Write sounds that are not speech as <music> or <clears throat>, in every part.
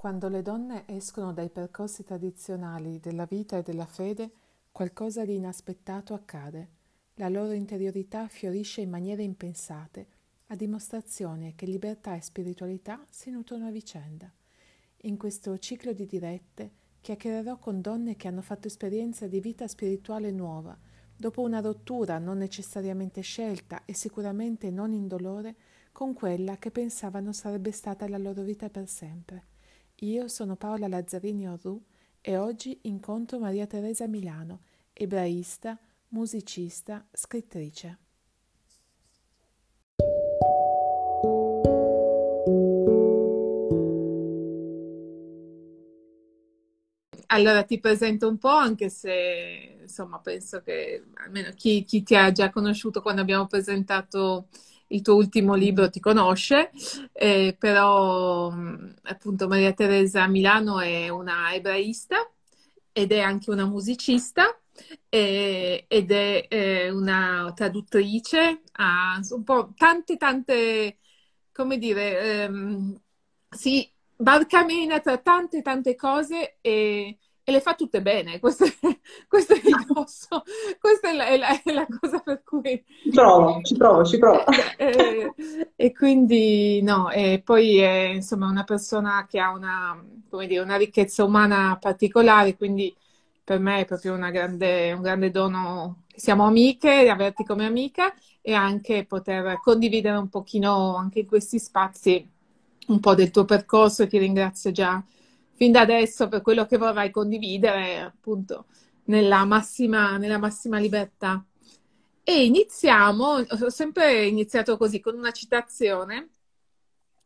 Quando le donne escono dai percorsi tradizionali della vita e della fede, qualcosa di inaspettato accade. La loro interiorità fiorisce in maniere impensate, a dimostrazione che libertà e spiritualità si nutrono a vicenda. In questo ciclo di dirette chiacchiererò con donne che hanno fatto esperienza di vita spirituale nuova, dopo una rottura non necessariamente scelta e sicuramente non indolore con quella che pensavano sarebbe stata la loro vita per sempre. Io sono Paola Lazzarini Orru e oggi incontro Maria Teresa Milano, ebraista, musicista, scrittrice. Allora ti presento un po', anche se insomma penso che almeno chi, chi ti ha già conosciuto quando abbiamo presentato il tuo ultimo libro ti conosce, eh, però appunto Maria Teresa Milano è una ebraista ed è anche una musicista eh, ed è eh, una traduttrice, ha un po' tante tante, come dire, ehm, si barcamena tra tante tante cose e e le fa tutte bene. Questo è, <laughs> questo è il <laughs> grosso, questa è la, è, la, è la, cosa per cui... Ci provo, ci provo, ci provo. E, eh, e quindi no, e poi è insomma una persona che ha una, dire, una ricchezza umana particolare, quindi per me è proprio grande, un grande dono siamo amiche, averti come amica e anche poter condividere un pochino anche in questi spazi un po' del tuo percorso e ti ringrazio già fin da adesso per quello che vorrai condividere, appunto, nella massima, nella massima libertà. E iniziamo, ho sempre iniziato così, con una citazione,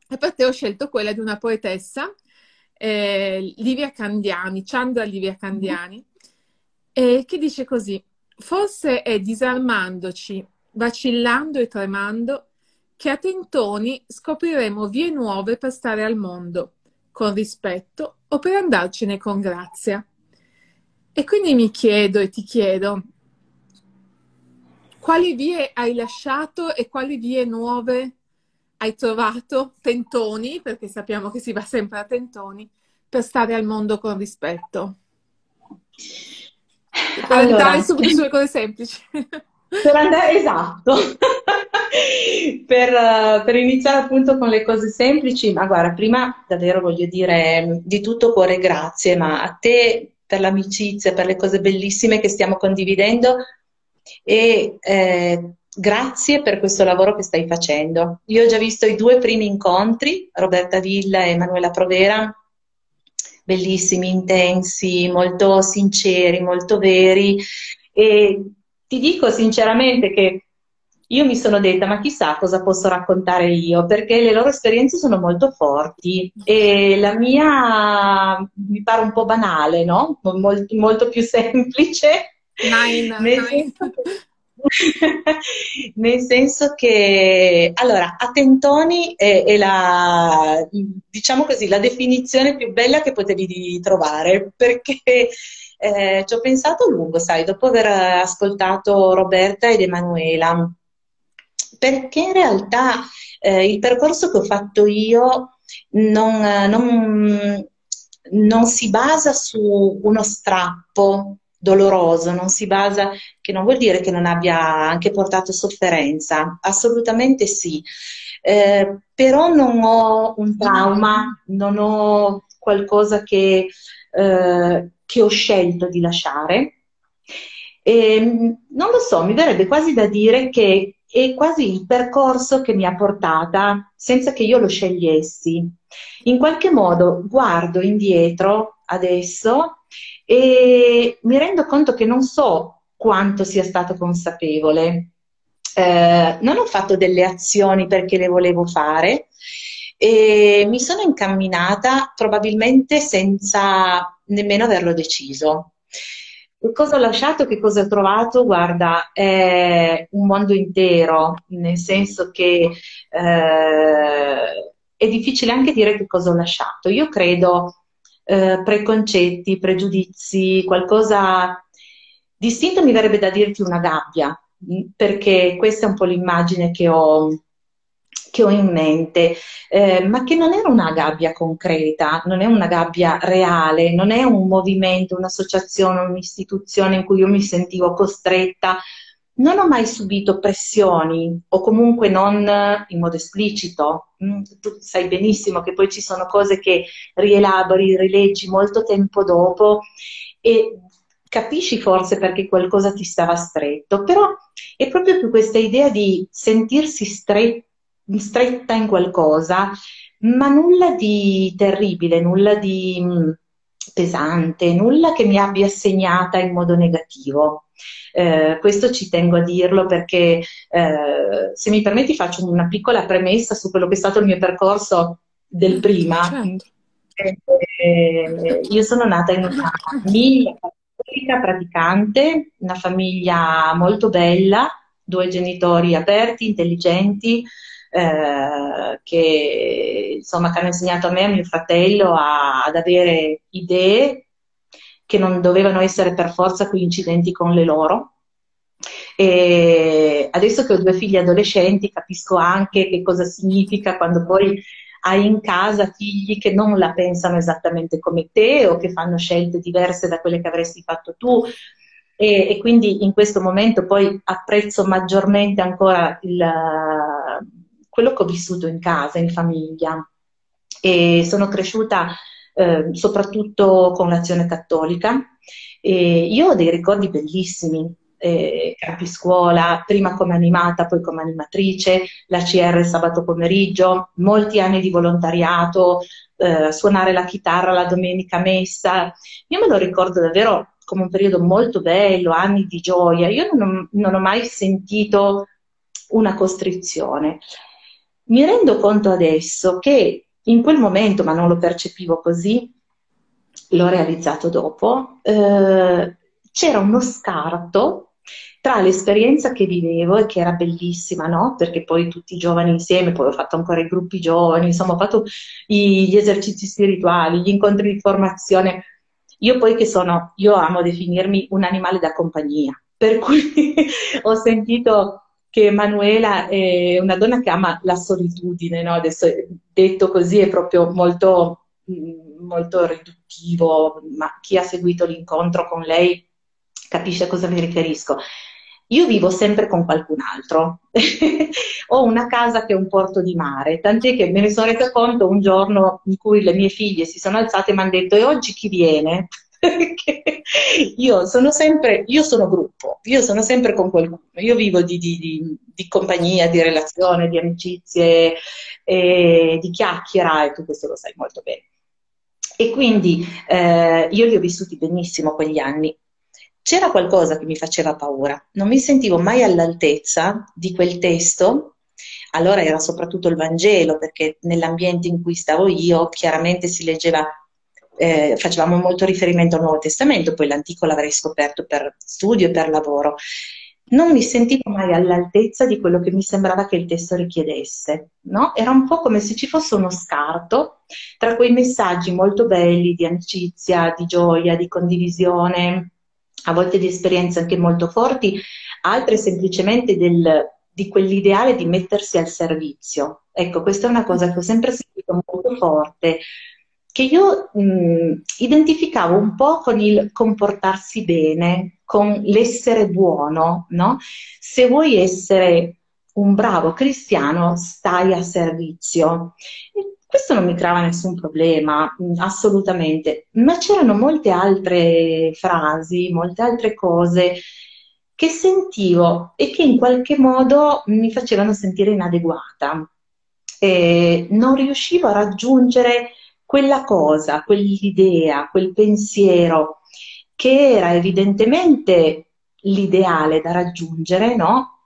e per te ho scelto quella di una poetessa, eh, Livia Candiani, Chandra Livia Candiani, eh, che dice così, forse è disarmandoci, vacillando e tremando, che a tentoni scopriremo vie nuove per stare al mondo, con rispetto o per andarcene con grazia. E quindi mi chiedo e ti chiedo, quali vie hai lasciato e quali vie nuove hai trovato, tentoni, perché sappiamo che si va sempre a tentoni, per stare al mondo con rispetto? Per allora, andare subito sulle cose semplici. Per andare, esatto. <laughs> <laughs> per, per, iniziare appunto con le cose semplici, ma guarda, prima davvero voglio dire di tutto cuore grazie, ma a te per l'amicizia, per le cose bellissime che stiamo condividendo e eh, grazie per questo lavoro che stai facendo. Io ho già visto i due primi incontri, Roberta Villa e Manuela Provera, bellissimi, intensi, molto sinceri, molto veri e ti dico sinceramente che io mi sono detta, ma chissà cosa posso raccontare io, perché le loro esperienze sono molto forti e la mia mi pare un po' banale, no? Molto, molto più <laughs> semplice. Nine, nel, nine. Senso che, <laughs> nel senso che, allora, a tentoni è, è, la, diciamo così, la definizione più bella che potevi trovare, perché eh, ci ho pensato a lungo, sai, dopo aver ascoltato Roberta ed Emanuela, perché in realtà eh, il percorso che ho fatto io non, non, non si basa su uno strappo doloroso, non si basa, che non vuol dire che non abbia anche portato sofferenza, assolutamente sì, eh, però non ho un trauma, non ho qualcosa che, eh, che ho scelto di lasciare. E, non lo so, mi verrebbe quasi da dire che è quasi il percorso che mi ha portata senza che io lo scegliessi. In qualche modo guardo indietro adesso e mi rendo conto che non so quanto sia stato consapevole. Eh, non ho fatto delle azioni perché le volevo fare e mi sono incamminata probabilmente senza nemmeno averlo deciso. Cosa ho lasciato, che cosa ho trovato? Guarda, è un mondo intero, nel senso che eh, è difficile anche dire che cosa ho lasciato. Io credo eh, preconcetti, pregiudizi, qualcosa distinto mi verrebbe da dirti una gabbia, perché questa è un po' l'immagine che ho, che ho in mente, eh, ma che non era una gabbia concreta, non è una gabbia reale, non è un movimento, un'associazione, un'istituzione in cui io mi sentivo costretta. Non ho mai subito pressioni o comunque non in modo esplicito. Mm, tu sai benissimo che poi ci sono cose che rielabori, rileggi molto tempo dopo e capisci forse perché qualcosa ti stava stretto, però è proprio questa idea di sentirsi stretti stretta in qualcosa, ma nulla di terribile, nulla di mm, pesante, nulla che mi abbia segnata in modo negativo. Eh, questo ci tengo a dirlo perché, eh, se mi permetti, faccio una piccola premessa su quello che è stato il mio percorso del prima. Certo. Eh, io sono nata in una famiglia cattolica praticante, una famiglia molto bella, due genitori aperti, intelligenti, eh, che, insomma, che hanno insegnato a me e a mio fratello a, ad avere idee che non dovevano essere per forza coincidenti con le loro. E adesso che ho due figli adolescenti capisco anche che cosa significa quando poi hai in casa figli che non la pensano esattamente come te o che fanno scelte diverse da quelle che avresti fatto tu. E, e quindi in questo momento poi apprezzo maggiormente ancora il, quello che ho vissuto in casa, in famiglia. E sono cresciuta eh, soprattutto con l'azione cattolica. E io ho dei ricordi bellissimi, eh, capiscuola, prima come animata, poi come animatrice, la CR sabato pomeriggio, molti anni di volontariato, eh, suonare la chitarra la domenica messa. Io me lo ricordo davvero come un periodo molto bello, anni di gioia. Io non ho, non ho mai sentito una costrizione. Mi rendo conto adesso che in quel momento, ma non lo percepivo così, l'ho realizzato dopo, eh, c'era uno scarto tra l'esperienza che vivevo e che era bellissima, no? Perché poi tutti i giovani insieme, poi ho fatto ancora i gruppi giovani, insomma ho fatto gli esercizi spirituali, gli incontri di formazione. Io poi che sono, io amo definirmi un animale da compagnia, per cui <laughs> ho sentito che Emanuela è una donna che ama la solitudine, no? adesso detto così è proprio molto, mm, molto riduttivo, ma chi ha seguito l'incontro con lei capisce a cosa mi riferisco. Io vivo sempre con qualcun altro, <laughs> ho una casa che è un porto di mare, tant'è che me ne sono resa conto un giorno in cui le mie figlie si sono alzate e mi hanno detto e oggi chi viene? Perché io sono sempre, io sono gruppo, io sono sempre con qualcuno, io vivo di, di, di, di compagnia, di relazione, di amicizie, eh, di chiacchiera e tu questo lo sai molto bene. E quindi eh, io li ho vissuti benissimo quegli anni. C'era qualcosa che mi faceva paura, non mi sentivo mai all'altezza di quel testo allora era soprattutto il Vangelo, perché nell'ambiente in cui stavo io chiaramente si leggeva eh, facevamo molto riferimento al Nuovo Testamento, poi l'Antico l'avrei scoperto per studio e per lavoro. Non mi sentivo mai all'altezza di quello che mi sembrava che il testo richiedesse, no? Era un po' come se ci fosse uno scarto tra quei messaggi molto belli di amicizia, di gioia, di condivisione, a volte di esperienze anche molto forti, altre semplicemente del, di quell'ideale di mettersi al servizio. Ecco, questa è una cosa che ho sempre sentito molto forte, che io mh, identificavo un po' con il comportarsi bene, con l'essere buono, no? Se vuoi essere un bravo cristiano, stai a servizio. E questo non mi creava nessun problema, assolutamente, ma c'erano molte altre frasi, molte altre cose che sentivo e che in qualche modo mi facevano sentire inadeguata. E non riuscivo a raggiungere quella cosa, quell'idea, quel pensiero che era evidentemente l'ideale da raggiungere, no?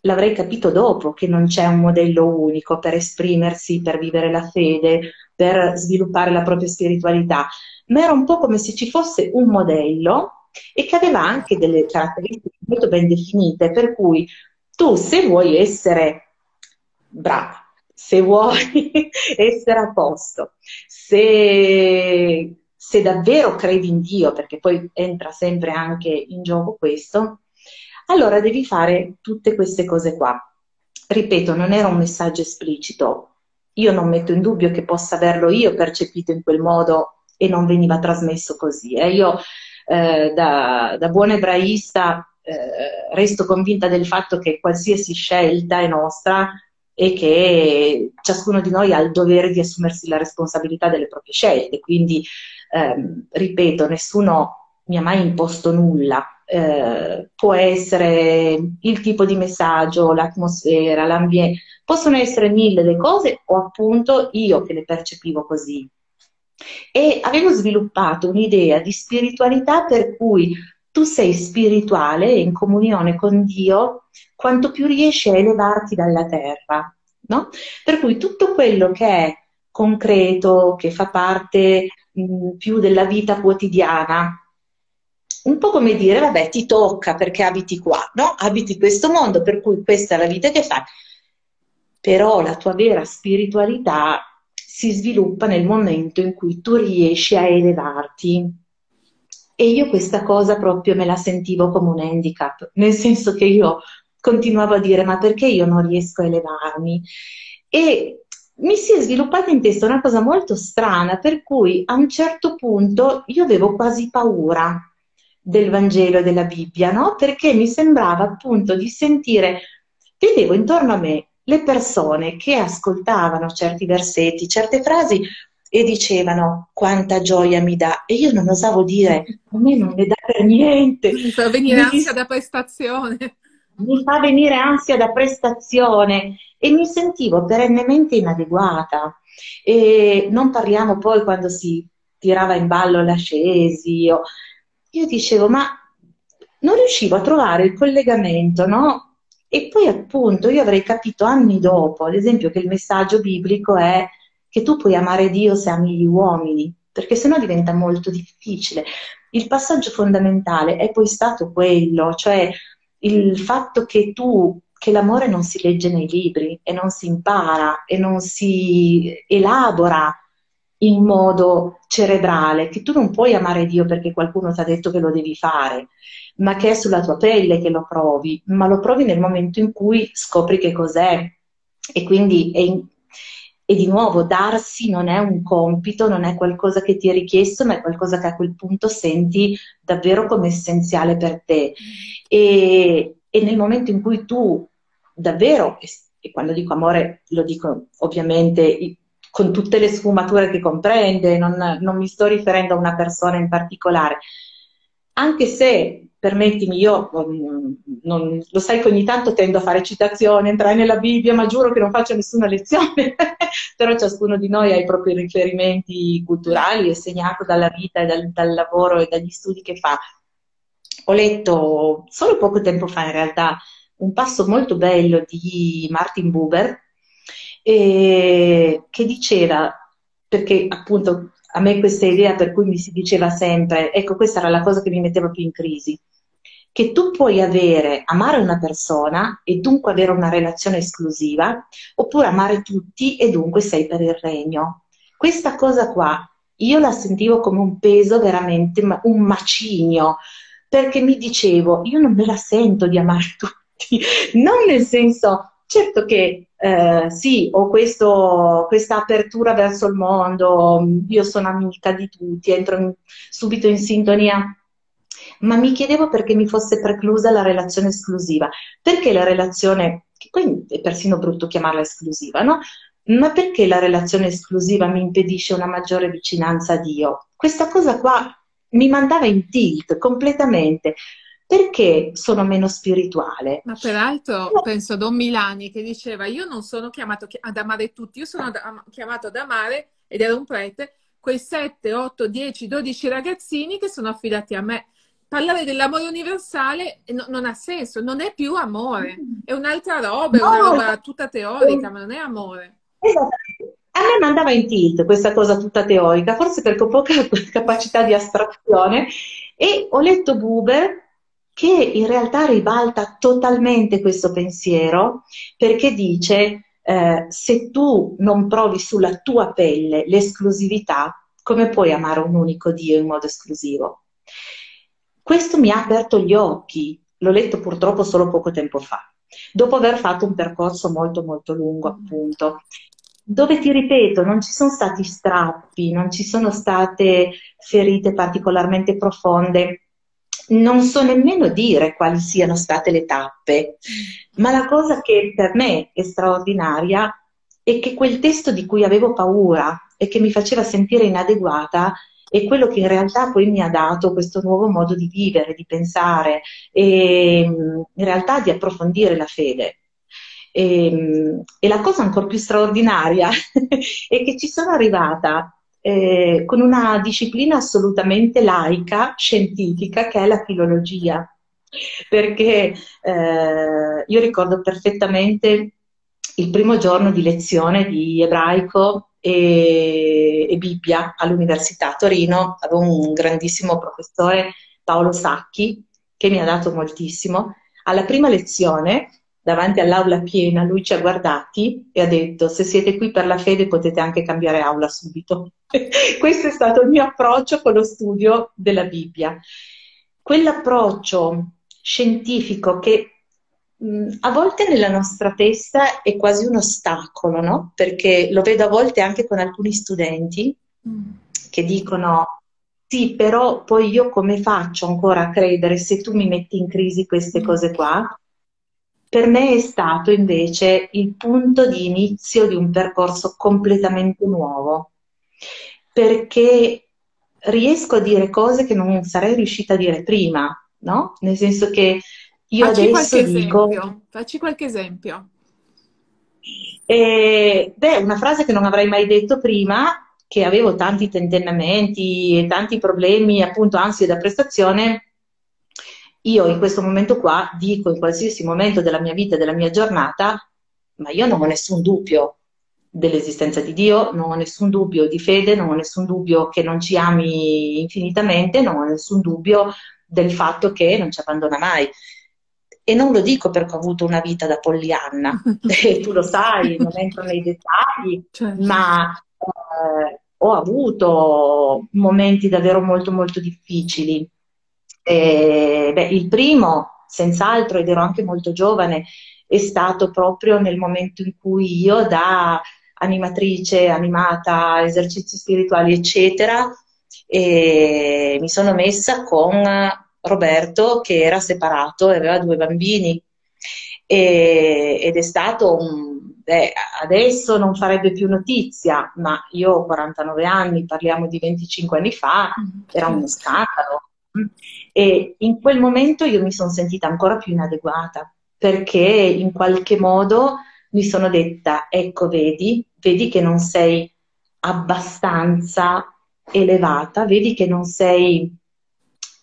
L'avrei capito dopo che non c'è un modello unico per esprimersi, per vivere la fede, per sviluppare la propria spiritualità, ma era un po' come se ci fosse un modello e che aveva anche delle caratteristiche molto ben definite, per cui tu se vuoi essere brava, se vuoi <laughs> essere a posto, se, se, davvero credi in Dio, perché poi entra sempre anche in gioco questo, allora devi fare tutte queste cose qua. ripeto, non era un messaggio esplicito. Io non metto in dubbio che possa averlo io percepito in quel modo e non veniva trasmesso così. Eh. Io eh, da, da, buona ebraista eh, resto convinta del fatto che qualsiasi scelta è nostra e che ciascuno di noi ha il dovere di assumersi la responsabilità delle proprie scelte. Quindi, ehm, ripeto, nessuno mi ha mai imposto nulla. Eh, può essere il tipo di messaggio, l'atmosfera, l'ambiente, possono essere mille le cose o appunto io che le percepivo così. E avevo sviluppato un'idea di spiritualità per cui tu sei spirituale in comunione con Dio quanto più riesci a elevarti dalla terra, no? Per cui tutto quello che è concreto, che fa parte mh, più della vita quotidiana, un po' come dire, vabbè, ti tocca perché abiti qua, no? Abiti questo mondo, per cui questa è la vita che fai. Però la tua vera spiritualità si sviluppa nel momento in cui tu riesci a elevarti e io questa cosa proprio me la sentivo come un handicap, nel senso che io continuavo a dire ma perché io non riesco a elevarmi? E mi si è sviluppata in testa una cosa molto strana, per cui a un certo punto io avevo quasi paura del Vangelo e della Bibbia, no? Perché mi sembrava appunto di sentire, vedevo intorno a me le persone che ascoltavano certi versetti, certe frasi e dicevano quanta gioia mi dà e io non osavo dire a me non mi dà per niente mi fa venire mi ansia da prestazione. Mi fa venire ansia da prestazione. E mi sentivo perennemente inadeguata. E non parliamo poi quando si tirava in ballo l'ascesi o... io dicevo ma non riuscivo a trovare il collegamento no? e poi appunto io avrei capito anni dopo. Ad esempio che il messaggio biblico è che tu puoi amare Dio se ami gli uomini, perché sennò diventa molto difficile. Il passaggio fondamentale è poi stato quello, cioè il fatto che tu che l'amore non si legge nei libri e non si impara e non si elabora in modo cerebrale, che tu non puoi amare Dio perché qualcuno ti ha detto che lo devi fare, ma che è sulla tua pelle che lo provi, ma lo provi nel momento in cui scopri che cos'è. E quindi è, e di nuovo, darsi non è un compito, non è qualcosa che ti è richiesto, ma è qualcosa che a quel punto senti davvero come essenziale per te. E, e nel momento in cui tu davvero, e quando dico amore lo dico ovviamente con tutte le sfumature che comprende, non, non mi sto riferendo a una persona in particolare, anche se permettimi, io um, non, lo sai che ogni tanto tendo a fare citazioni, entrare nella Bibbia, ma giuro che non faccio nessuna lezione, <laughs> però ciascuno di noi ha i propri riferimenti culturali, è segnato dalla vita e dal, dal lavoro e dagli studi che fa. Ho letto solo poco tempo fa in realtà un passo molto bello di Martin Buber eh, che diceva, perché appunto a me questa idea per cui mi si diceva sempre, ecco questa era la cosa che mi metteva più in crisi, che tu puoi avere, amare una persona e dunque avere una relazione esclusiva, oppure amare tutti e dunque sei per il regno. Questa cosa qua io la sentivo come un peso veramente, un macigno, perché mi dicevo, io non me la sento di amare <laughs> tutti, non nel senso, certo che eh, sì, ho questo, questa apertura verso il mondo, io sono amica di tutti, entro in, subito in sintonia ma mi chiedevo perché mi fosse preclusa la relazione esclusiva. Perché la relazione, che poi è persino brutto chiamarla esclusiva, no? Ma perché la relazione esclusiva mi impedisce una maggiore vicinanza a Dio? Questa cosa qua mi mandava in tilt completamente. Perché sono meno spirituale? Ma peraltro no. penso a Don Milani che diceva io non sono chiamato ad amare tutti, io sono chiamato ad amare, ed era un prete, quei 7, 8, 10, 12 ragazzini che sono affidati a me parlare dell'amore universale no, non ha senso, non è più amore, è un'altra roba, è una roba tutta teorica, ma non è amore. Esatto. A me mandava in tilt questa cosa tutta teorica, forse perché ho poca <laughs> capacità di astrazione, e ho letto Buber che in realtà ribalta totalmente questo pensiero, perché dice eh, se tu non provi sulla tua pelle l'esclusività, come puoi amare un unico Dio in modo esclusivo? Questo mi ha aperto gli occhi, l'ho letto purtroppo solo poco tempo fa, dopo aver fatto un percorso molto molto lungo appunto, dove ti ripeto, non ci sono stati strappi, non ci sono state ferite particolarmente profonde, non so nemmeno dire quali siano state le tappe, ma la cosa che per me è straordinaria è che quel testo di cui avevo paura e che mi faceva sentire inadeguata è quello che in realtà poi mi ha dato questo nuovo modo di vivere, di pensare e in realtà di approfondire la fede. E, e la cosa ancora più straordinaria <laughs> è che ci sono arrivata eh, con una disciplina assolutamente laica, scientifica, che è la filologia. Perché eh, io ricordo perfettamente il primo giorno di lezione di ebraico e, e Bibbia all'Università a Torino, avevo un grandissimo professore, Paolo Sacchi, che mi ha dato moltissimo. Alla prima lezione davanti all'aula piena, lui ci ha guardati e ha detto se siete qui per la fede potete anche cambiare aula subito. <laughs> Questo è stato il mio approccio con lo studio della Bibbia. Quell'approccio scientifico che mh, a volte nella nostra testa è quasi un ostacolo, no? Perché lo vedo a volte anche con alcuni studenti mm. che dicono sì, però poi io come faccio ancora a credere se tu mi metti in crisi queste mm. cose qua? Per me è stato invece il punto di inizio di un percorso completamente nuovo, perché riesco a dire cose che non sarei riuscita a dire prima, no? Nel senso che io Facci adesso qualche dico... esempio. Facci qualche esempio. Ed è una frase che non avrei mai detto prima, che avevo tanti tentennamenti e tanti problemi, appunto ansie da prestazione, io in questo momento qua dico in qualsiasi momento della mia vita, della mia giornata, ma io non ho nessun dubbio dell'esistenza di Dio, non ho nessun dubbio di fede, non ho nessun dubbio che non ci ami infinitamente, non ho nessun dubbio del fatto che non ci abbandona mai. E non lo dico perché ho avuto una vita da Pollyanna, <laughs> e tu lo sai, non entro nei dettagli, certo. ma eh, ho avuto momenti davvero molto molto difficili eh, beh, il primo, senz'altro, ed ero anche molto giovane, è stato proprio nel momento in cui io da animatrice, animata, esercizi spirituali, eccetera, e mi sono messa con Roberto che era separato e aveva due bambini e, ed è stato un, beh, adesso non farebbe più notizia, ma io ho 49 anni, parliamo di 25 anni fa, mm, era uno scandalo. E in quel momento io mi sono sentita ancora più inadeguata perché in qualche modo mi sono detta, ecco, vedi, vedi che non sei abbastanza elevata, vedi che non sei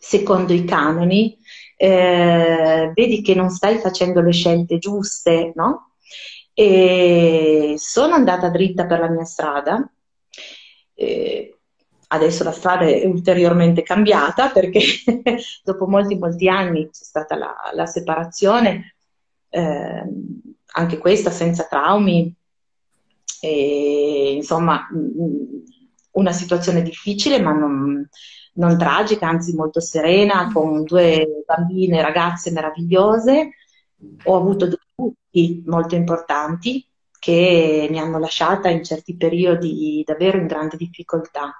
secondo i canoni, eh, vedi che non stai facendo le scelte giuste, no? E sono andata dritta per la mia strada. Eh, Adesso la strada è ulteriormente cambiata perché <laughs> dopo molti, molti anni c'è stata la, la separazione, eh, anche questa senza traumi, e, insomma una situazione difficile ma non, non tragica, anzi molto serena, con due bambine, ragazze meravigliose. Ho avuto due lutti molto importanti che mi hanno lasciata in certi periodi davvero in grande difficoltà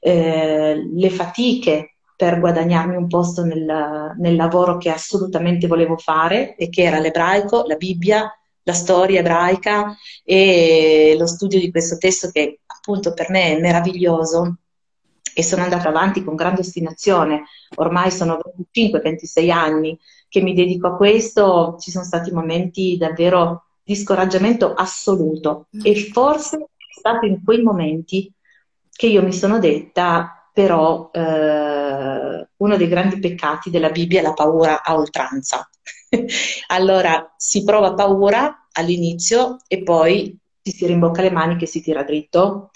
eh, le fatiche per guadagnarmi un posto nel, nel, lavoro che assolutamente volevo fare e che era l'ebraico, la Bibbia, la storia ebraica e lo studio di questo testo che appunto per me è meraviglioso e sono andata avanti con grande ostinazione. Ormai sono 25-26 anni che mi dedico a questo, ci sono stati momenti davvero di scoraggiamento assoluto mm. e forse è stato in quei momenti che io mi sono detta, però eh, uno dei grandi peccati della Bibbia è la paura a oltranza. <laughs> allora si prova paura all'inizio e poi ci si rimbocca le maniche e si tira dritto,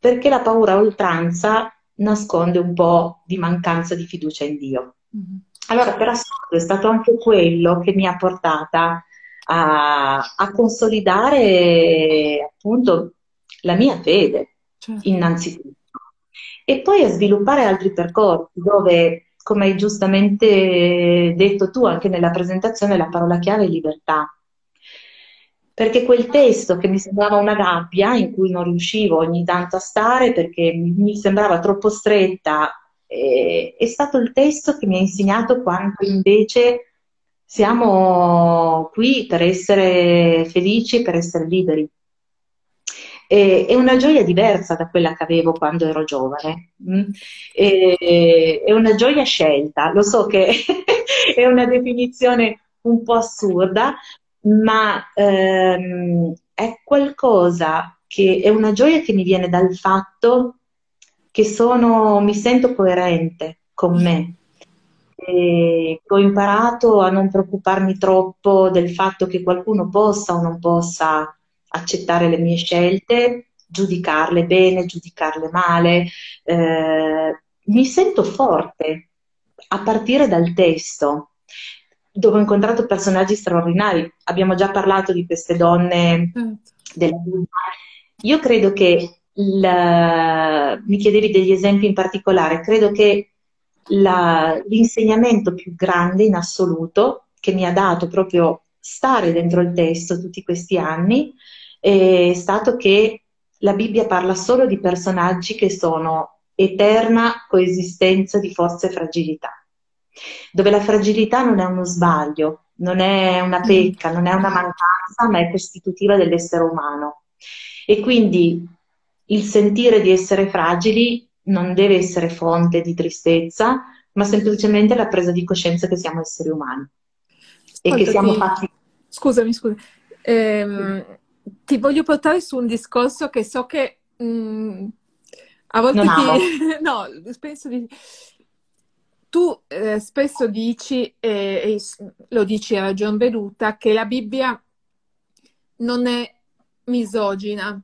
perché la paura a oltranza nasconde un po' di mancanza di fiducia in Dio. Mm-hmm. Allora, per assurdo, è stato anche quello che mi ha portata a, a consolidare appunto la mia fede, certo. innanzitutto. E poi a sviluppare altri percorsi dove come hai giustamente detto tu anche nella presentazione, la parola chiave è libertà. Perché quel testo che mi sembrava una gabbia in cui non riuscivo ogni tanto a stare perché mi sembrava troppo stretta, eh, è stato il testo che mi ha insegnato quanto invece siamo qui per essere felici, per essere liberi è una gioia diversa da quella che avevo quando ero giovane. Mm? è una gioia scelta. Lo so che <laughs> è una definizione un po' assurda, ma ehm, è qualcosa che è una gioia che mi viene dal fatto che sono, mi sento coerente con me. E ho imparato a non preoccuparmi troppo del fatto che qualcuno possa o non possa accettare le mie scelte, giudicarle bene, giudicarle male. Eh, mi sento forte a partire dal testo, dove ho incontrato personaggi straordinari. Abbiamo già parlato di queste donne certo. della Bibbia. Io credo che la... mi chiedevi degli esempi in particolare, credo che la... l'insegnamento più grande in assoluto che mi ha dato proprio stare dentro il testo tutti questi anni è stato che la Bibbia parla solo di personaggi che sono eterna coesistenza di forze e fragilità, dove la fragilità non è uno sbaglio, non è una mm. pecca, non è una mancanza, ma è costitutiva dell'essere umano. E quindi il sentire di essere fragili non deve essere fonte di tristezza, ma semplicemente la presa di coscienza che siamo esseri umani e che siamo fatti. Scusami, scusa. Ehm, ti voglio portare su un discorso che so che mh, mm, a volte ti... <laughs> no, penso di... Tu eh, spesso dici, eh, e lo dici a ragion veduta, che la Bibbia non è misogina.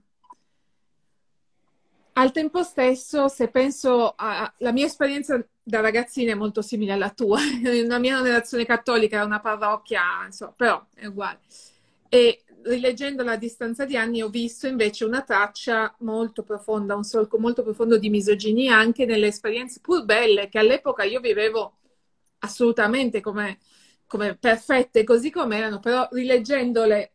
Al tempo stesso, se penso alla mia esperienza da ragazzina è molto simile alla tua, <laughs> la mia relazione cattolica era una parrocchia, insomma, però è uguale. E rileggendola a distanza di anni ho visto invece una traccia molto profonda, un solco molto profondo di misoginia anche nelle esperienze pur belle che all'epoca io vivevo assolutamente come, come perfette così come erano, però rileggendole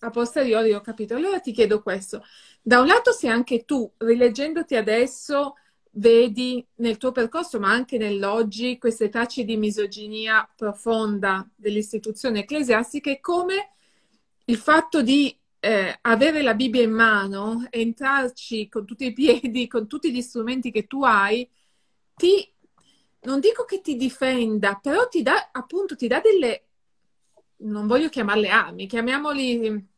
a posteriori ho capito. Allora ti chiedo questo. Da un lato se anche tu, rileggendoti adesso, vedi nel tuo percorso, ma anche nell'oggi, queste tracce di misoginia profonda delle istituzioni ecclesiastiche, come il fatto di eh, avere la Bibbia in mano, entrarci con tutti i piedi, con tutti gli strumenti che tu hai, ti, non dico che ti difenda, però ti dà, appunto, ti dà delle, non voglio chiamarle armi, chiamiamoli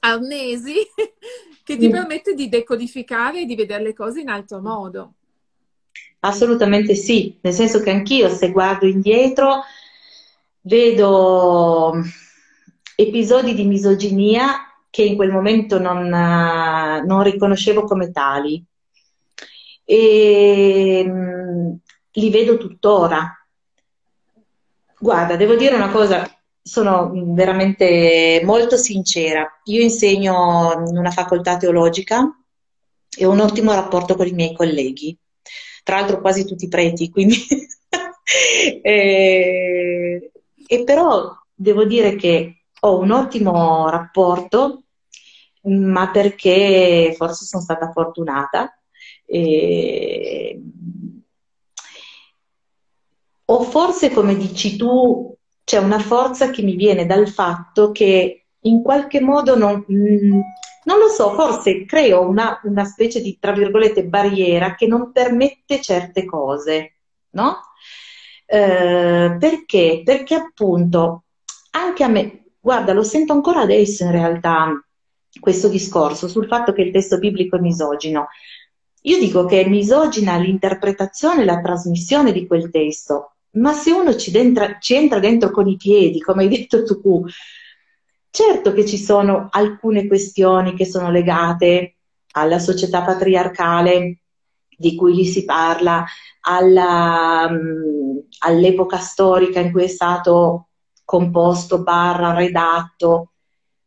arnesi, <laughs> che ti mm. permette di decodificare e di vedere le cose in altro modo. Assolutamente sì, nel senso che anch'io se guardo indietro vedo episodi di misoginia che in quel momento non, non riconoscevo come tali. E mh, li vedo tuttora. Guarda, devo dire una cosa, sono veramente molto sincera. Io insegno in una facoltà teologica e ho un ottimo rapporto con i miei colleghi, tra l'altro quasi tutti preti, quindi... <laughs> e, e però devo dire che ho un ottimo rapporto, ma perché forse sono stata fortunata. E... O forse, come dici tu, c'è una forza che mi viene dal fatto che in qualche modo non, mm, non lo so, forse creo una, una, specie di, tra virgolette, barriera che non permette certe cose, no? Eh, perché? Perché appunto anche a me, Guarda, lo sento ancora adesso in realtà questo discorso sul fatto che il testo biblico è misogino. Io dico che è misogina l'interpretazione e la trasmissione di quel testo, ma se uno ci, dentra, ci entra dentro con i piedi, come hai detto tu, certo che ci sono alcune questioni che sono legate alla società patriarcale di cui gli si parla, alla, um, all'epoca storica in cui è stato composto, barra, redatto,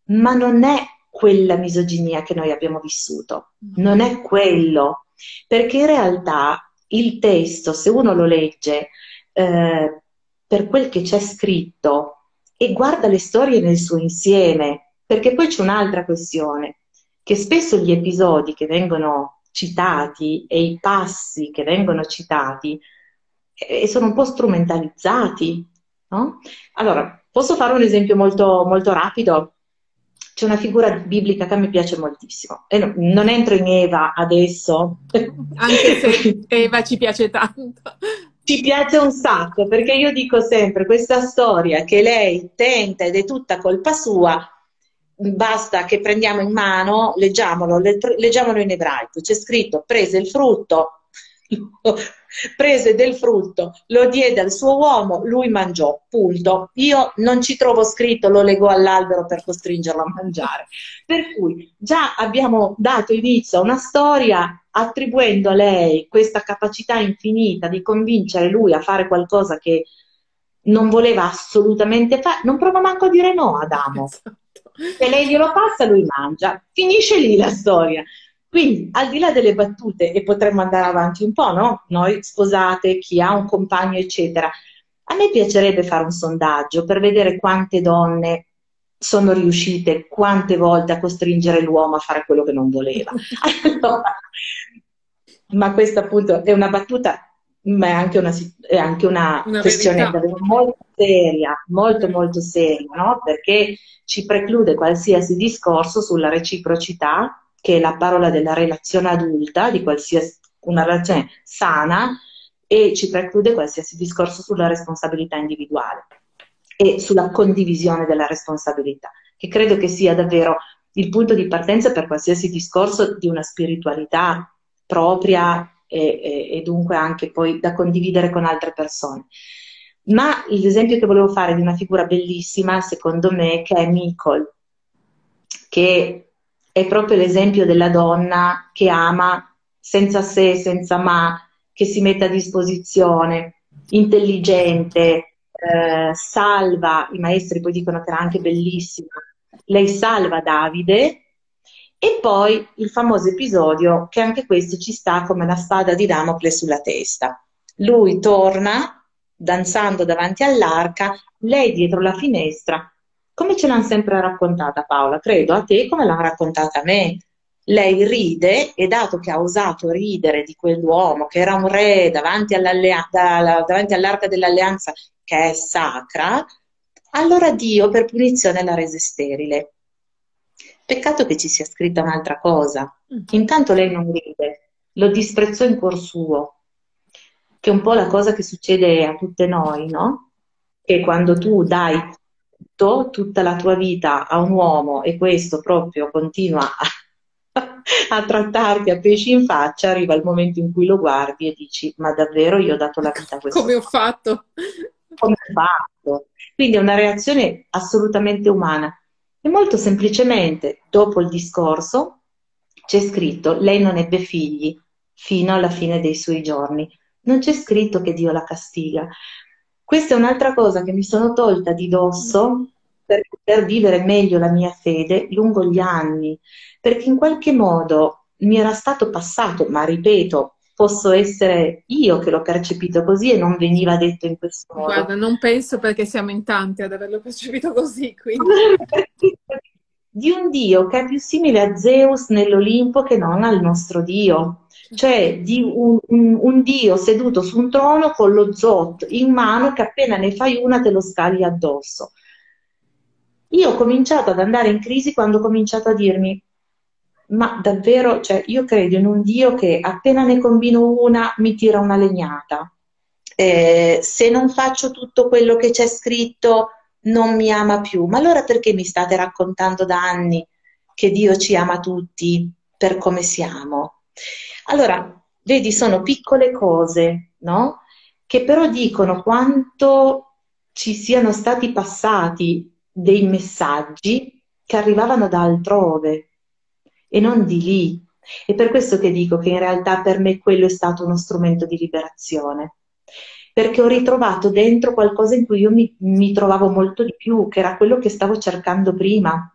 ma non è quella misoginia che noi abbiamo vissuto, non è quello, perché in realtà il testo, se uno lo legge, eh, per quel che c'è scritto e guarda le storie nel suo insieme, perché poi c'è un'altra questione, che spesso gli episodi che vengono citati e i passi che vengono citati eh, sono un po' strumentalizzati, no? Allora, posso fare un esempio molto, molto rapido? C'è una figura biblica che a me piace moltissimo e no, non entro in Eva adesso. Anche se <laughs> Eva ci piace tanto. Ci piace un sacco perché io dico sempre questa storia che lei tenta ed è tutta colpa sua, basta che prendiamo in mano, leggiamolo, leggiamolo in ebraico, c'è scritto prese il frutto, prese del frutto, lo diede al suo uomo, lui mangiò, punto. Io non ci trovo scritto lo legò all'albero per costringerlo a mangiare. Per cui già abbiamo dato inizio a una storia attribuendo a lei questa capacità infinita di convincere lui a fare qualcosa che non voleva assolutamente fare, non prova manco a dire no Adamo. Esatto. Se lei glielo passa, lui mangia. Finisce lì la storia. Quindi, al di là delle battute, e potremmo andare avanti un po', no? Noi sposate, chi ha un compagno, eccetera. A me piacerebbe fare un sondaggio per vedere quante donne sono riuscite quante volte a costringere l'uomo a fare quello che non voleva. <laughs> Allora, ma questa appunto è una battuta, ma è anche una, è anche una, una questione molto seria, molto molto seria, no? Perché ci preclude qualsiasi discorso sulla reciprocità che è la parola della relazione adulta, di qualsiasi una relazione sana, e ci preclude qualsiasi discorso sulla responsabilità individuale e sulla condivisione della responsabilità, che credo che sia davvero il punto di partenza per qualsiasi discorso di una spiritualità propria e, e, e dunque anche poi da condividere con altre persone. Ma l'esempio che volevo fare di una figura bellissima, secondo me, che è Mikol, che è proprio l'esempio della donna che ama senza se, senza ma, che si mette a disposizione, intelligente, eh, salva, i maestri poi dicono che era anche bellissima, lei salva Davide. E poi il famoso episodio che anche questo ci sta come la spada di Damocle sulla testa. Lui torna danzando davanti all'arca, lei dietro la finestra come ce l'hanno sempre raccontata Paola? Credo a te come l'hanno raccontata a me. Lei ride e dato che ha osato ridere di quell'uomo che era un re davanti, davanti all'arca dell'alleanza che è sacra, allora Dio per punizione l'ha resa sterile. Peccato che ci sia scritta un'altra cosa. Mm. Intanto lei non ride, lo disprezzò in cuor suo, che è un po' la cosa che succede a tutte noi, no? Che quando tu dai tutto, tutta la tua vita a un uomo e questo proprio continua a, a trattarti a pesci in faccia, arriva il momento in cui lo guardi e dici ma davvero io ho dato la vita a questo? Come ho fatto? Come ho fatto? Quindi è una reazione assolutamente umana. E molto semplicemente, dopo il discorso, c'è scritto, lei non ebbe figli fino alla fine dei suoi giorni. Non c'è scritto che Dio la castiga, questa è un'altra cosa che mi sono tolta di dosso per poter vivere meglio la mia fede lungo gli anni, perché in qualche modo mi era stato passato, ma ripeto, posso essere io che l'ho percepito così e non veniva detto in questo modo. Guarda, non penso perché siamo in tanti ad averlo percepito così, quindi. <laughs> di un dio che è più simile a Zeus nell'Olimpo che non al nostro dio cioè di un, un, un, dio seduto su un trono con lo zot in mano che appena ne fai una te lo scagli addosso. Io ho cominciato ad andare in crisi quando ho cominciato a dirmi, ma davvero, cioè, io credo in un dio che appena ne combino una mi tira una legnata. Eh, se non faccio tutto quello che c'è scritto non mi ama più. Ma allora perché mi state raccontando da anni che Dio ci ama tutti per come siamo? Allora, vedi, sono piccole cose, no? Che però dicono quanto ci siano stati passati dei messaggi che arrivavano da altrove e non di lì. È per questo che dico che in realtà per me quello è stato uno strumento di liberazione, perché ho ritrovato dentro qualcosa in cui io mi, mi trovavo molto di più, che era quello che stavo cercando prima.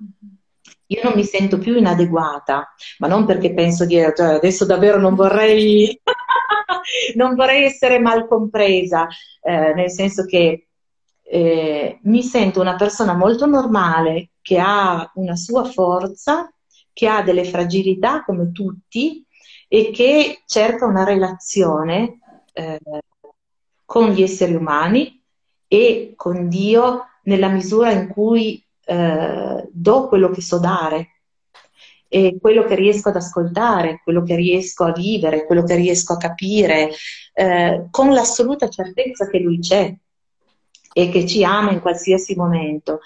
Io non mi sento più inadeguata, ma non perché penso di cioè, adesso davvero non vorrei <laughs> non vorrei essere mal compresa, eh, nel senso che eh, mi sento una persona molto normale, che ha una sua forza, che ha delle fragilità come tutti e che cerca una relazione eh, con gli esseri umani e con Dio nella misura in cui eh, do quello che so dare e quello che riesco ad ascoltare, quello che riesco a vivere, quello che riesco a capire, eh, con l'assoluta certezza che Lui c'è e che ci ama in qualsiasi momento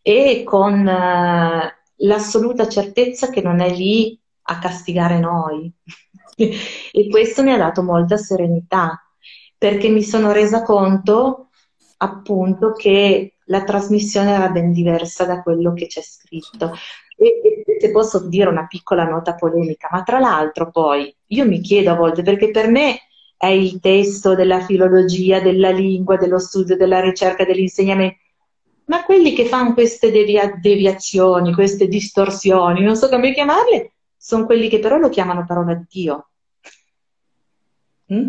e con eh, l'assoluta certezza che non è lì a castigare noi. <laughs> e questo mi ha dato molta serenità perché mi sono resa conto appunto che la trasmissione era ben diversa da quello che c'è scritto. E, e, se posso dire una piccola nota polemica, ma tra l'altro poi io mi chiedo a volte, perché per me è il testo della filologia, della lingua, dello studio, della ricerca, dell'insegnamento, ma quelli che fanno queste devia- deviazioni, queste distorsioni, non so come chiamarle, sono quelli che però lo chiamano parola di Dio. Mm?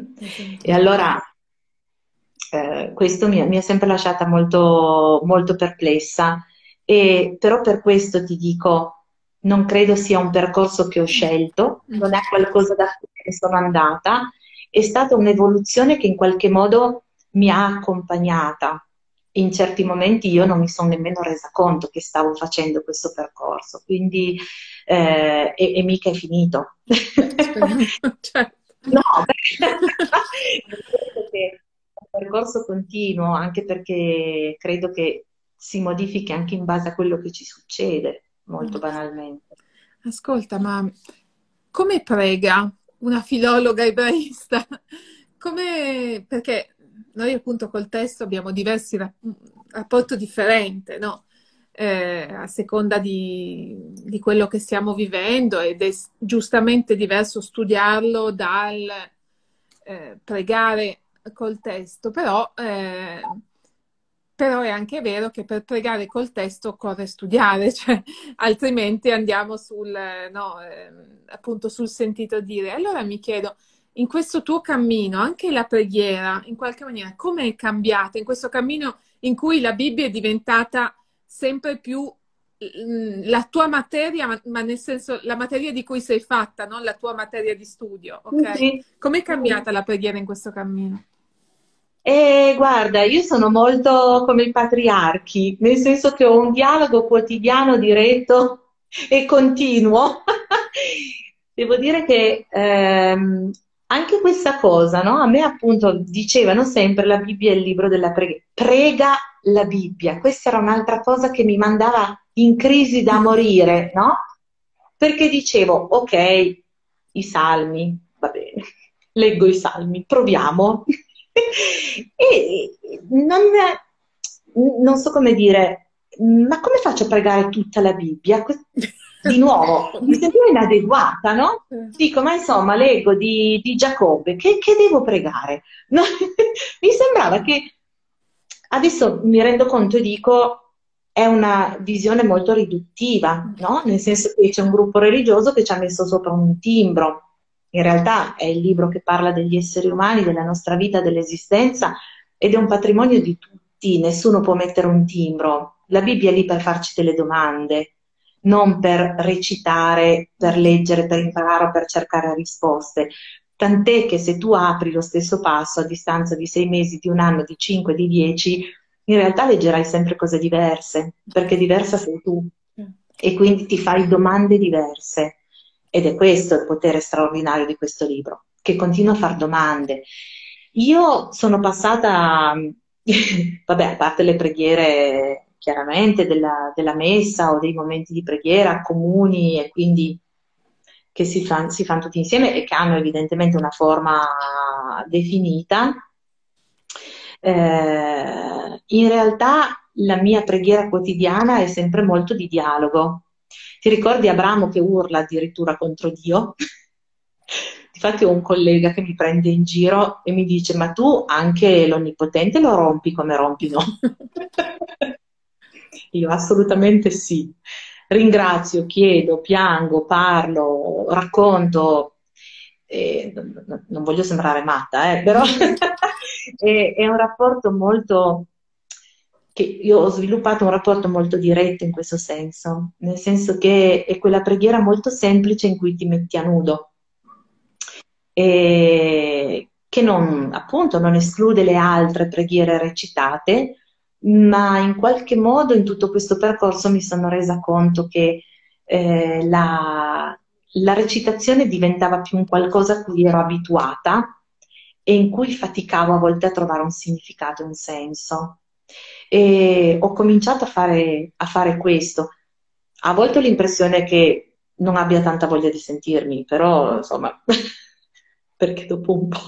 E allora eh, questo mi, mi, ha sempre lasciata molto, molto perplessa. E, però per questo ti dico, non credo sia un percorso che ho scelto, non è qualcosa da cui sono andata, è stata un'evoluzione che in qualche modo mi ha accompagnata. In certi momenti io non mi sono nemmeno resa conto che stavo facendo questo percorso, quindi eh, e, e, mica è finito. <laughs> certo. No, <laughs> perché <laughs> percorso continuo, anche perché credo che si modifichi anche in base a quello che ci succede, molto mm. banalmente. Ascolta, ma come prega una filologa ebraista? <laughs> Come, perché noi appunto col testo abbiamo diversi rapporti differenti, no? Eh, a seconda di, di, quello che stiamo vivendo ed è giustamente diverso studiarlo dal eh, pregare col testo, però eh, però è anche vero che per pregare col testo occorre studiare, <laughs> cioè, altrimenti andiamo sul, no, eh, appunto sul sentito dire. Allora mi chiedo, in questo tuo cammino, anche la preghiera, in qualche maniera, come è cambiata in questo cammino in cui la Bibbia è diventata sempre più mm, la tua materia, ma, nel senso la materia di cui sei fatta, non la tua materia di studio, ok? Sì. Com'è cambiata la preghiera in questo cammino? E guarda, io sono molto come i patriarchi, nel senso che ho un dialogo quotidiano, diretto e continuo. <laughs> Devo dire che ehm, anche questa cosa, no? A me appunto dicevano sempre la Bibbia è il libro della preghiera. Prega la Bibbia. Questa era un'altra cosa che mi mandava in crisi da morire, no? Perché dicevo, ok, i salmi, va bene, leggo i salmi, proviamo e non, non so come dire, ma come faccio a pregare tutta la Bibbia? Di nuovo, mi sentivo inadeguata, no? Dico, ma insomma, leggo di, di Giacobbe, che, che, devo pregare? No? <laughs> mi sembrava che adesso mi rendo conto e dico, è una visione molto riduttiva, no? Nel senso che c'è un gruppo religioso che ci ha messo sopra un timbro in realtà è il libro che parla degli esseri umani, della nostra vita, dell'esistenza ed è un patrimonio di tutti, nessuno può mettere un timbro. La Bibbia è lì per farci delle domande, non per recitare, per leggere, per imparare o per cercare risposte. Tant'è che se tu apri lo stesso passo a distanza di sei mesi, di un anno, di cinque, di dieci, in realtà leggerai sempre cose diverse, perché diversa sei tu. Mm. E quindi ti fai domande diverse. Ed è questo il potere straordinario di questo libro, che continua a fare domande. Io sono passata, <laughs> vabbè, a parte le preghiere chiaramente della, della, messa o dei momenti di preghiera comuni e quindi che si si fanno tutti insieme e che hanno evidentemente una forma definita, eh, in realtà la mia preghiera quotidiana è sempre molto di dialogo, ti ricordi Abramo che urla addirittura contro Dio? Infatti ho un collega che mi prende in giro e mi dice ma tu anche l'Onnipotente lo rompi come rompi no? <laughs> Io assolutamente sì. Ringrazio, chiedo, piango, parlo, racconto e non voglio sembrare matta, eh, però <laughs> è, è un rapporto molto che io ho sviluppato un rapporto molto diretto in questo senso, nel senso che è quella preghiera molto semplice in cui ti metti a nudo, e che non, appunto non esclude le altre preghiere recitate, ma in qualche modo in tutto questo percorso mi sono resa conto che eh, la, la recitazione diventava più un qualcosa a cui ero abituata e in cui faticavo a volte a trovare un significato, un senso. E ho cominciato a fare, a fare questo. A volte ho l'impressione che non abbia tanta voglia di sentirmi, però insomma, <laughs> perché dopo un po',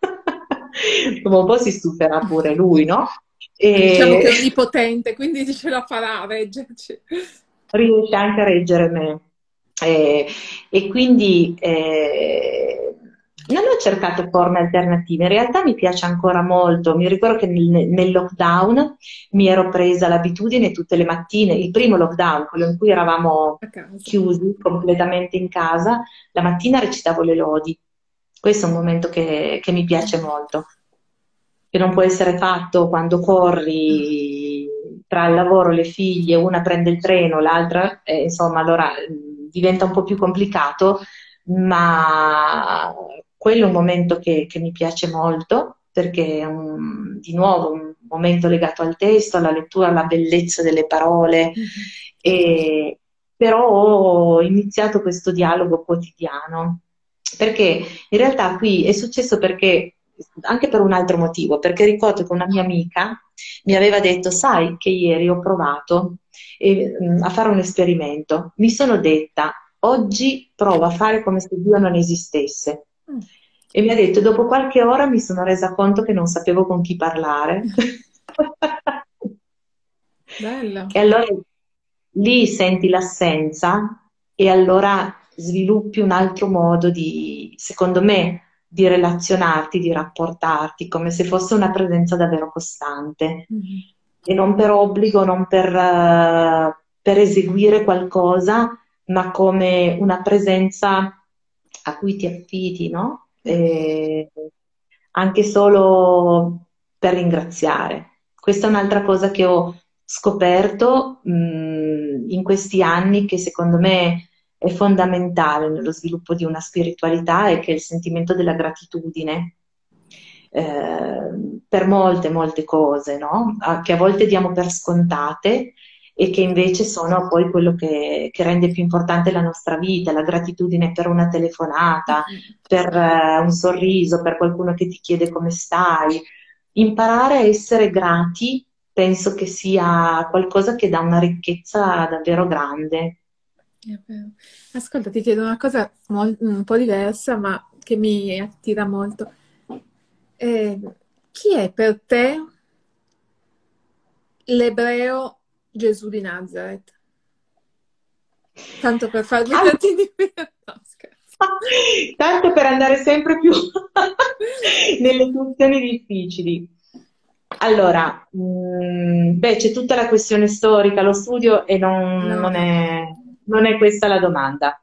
<laughs> dopo un po' si stuferà pure lui, no? E... Diciamo che è onnipotente, quindi <laughs> ce la farà a reggerci. Riesce anche a reggere me. Eh, e quindi eh, non ho cercato forme alternative, in realtà mi piace ancora molto. Mi ricordo che nel, nel, lockdown mi ero presa l'abitudine tutte le mattine, il primo lockdown, quello in cui eravamo chiusi completamente in casa, la mattina recitavo le lodi. Questo è un momento che, che mi piace molto, che non può essere fatto quando corri tra il lavoro, le figlie, una prende il treno, l'altra, eh, insomma, allora diventa un po' più complicato, ma quello è un momento che, che mi piace molto perché è un, di nuovo un momento legato al testo, alla lettura, alla bellezza delle parole. Mm-hmm. E, però ho iniziato questo dialogo quotidiano perché in realtà qui è successo perché anche per un altro motivo, perché ricordo che una mia amica mi aveva detto, sai che ieri ho provato eh, a fare un esperimento, mi sono detta, oggi provo a fare come se Dio non esistesse. E mi ha detto, dopo qualche ora mi sono resa conto che non sapevo con chi parlare. <laughs> Bello. E allora lì senti l'assenza e allora sviluppi un altro modo di, secondo me, di relazionarti, di rapportarti, come se fosse una presenza davvero costante. Mm-hmm. E non per obbligo, non per, uh, per eseguire qualcosa, ma come una presenza a cui ti affidi, no? E anche solo per ringraziare. Questa è un'altra cosa che ho scoperto mh, mm, in questi anni che secondo me è fondamentale nello sviluppo di una spiritualità e che è il sentimento della gratitudine eh, per molte, molte cose, no? che a volte diamo per scontate e che invece sono poi quello che, che, rende più importante la nostra vita, la gratitudine per una telefonata, per uh, un sorriso, per qualcuno che ti chiede come stai. Imparare a essere grati penso che sia qualcosa che dà una ricchezza davvero grande. Ascolta, ti chiedo una cosa molto, un po' diversa, ma che mi attira molto. Eh, chi è per te l'ebreo Gesù di Nazareth? Tanto per fargli ah. tantini no, <laughs> Tanto per andare sempre più <laughs> nelle funzioni difficili. Allora, mh, mm, beh, c'è tutta la questione storica, lo studio e non, no. non è non è questa la domanda.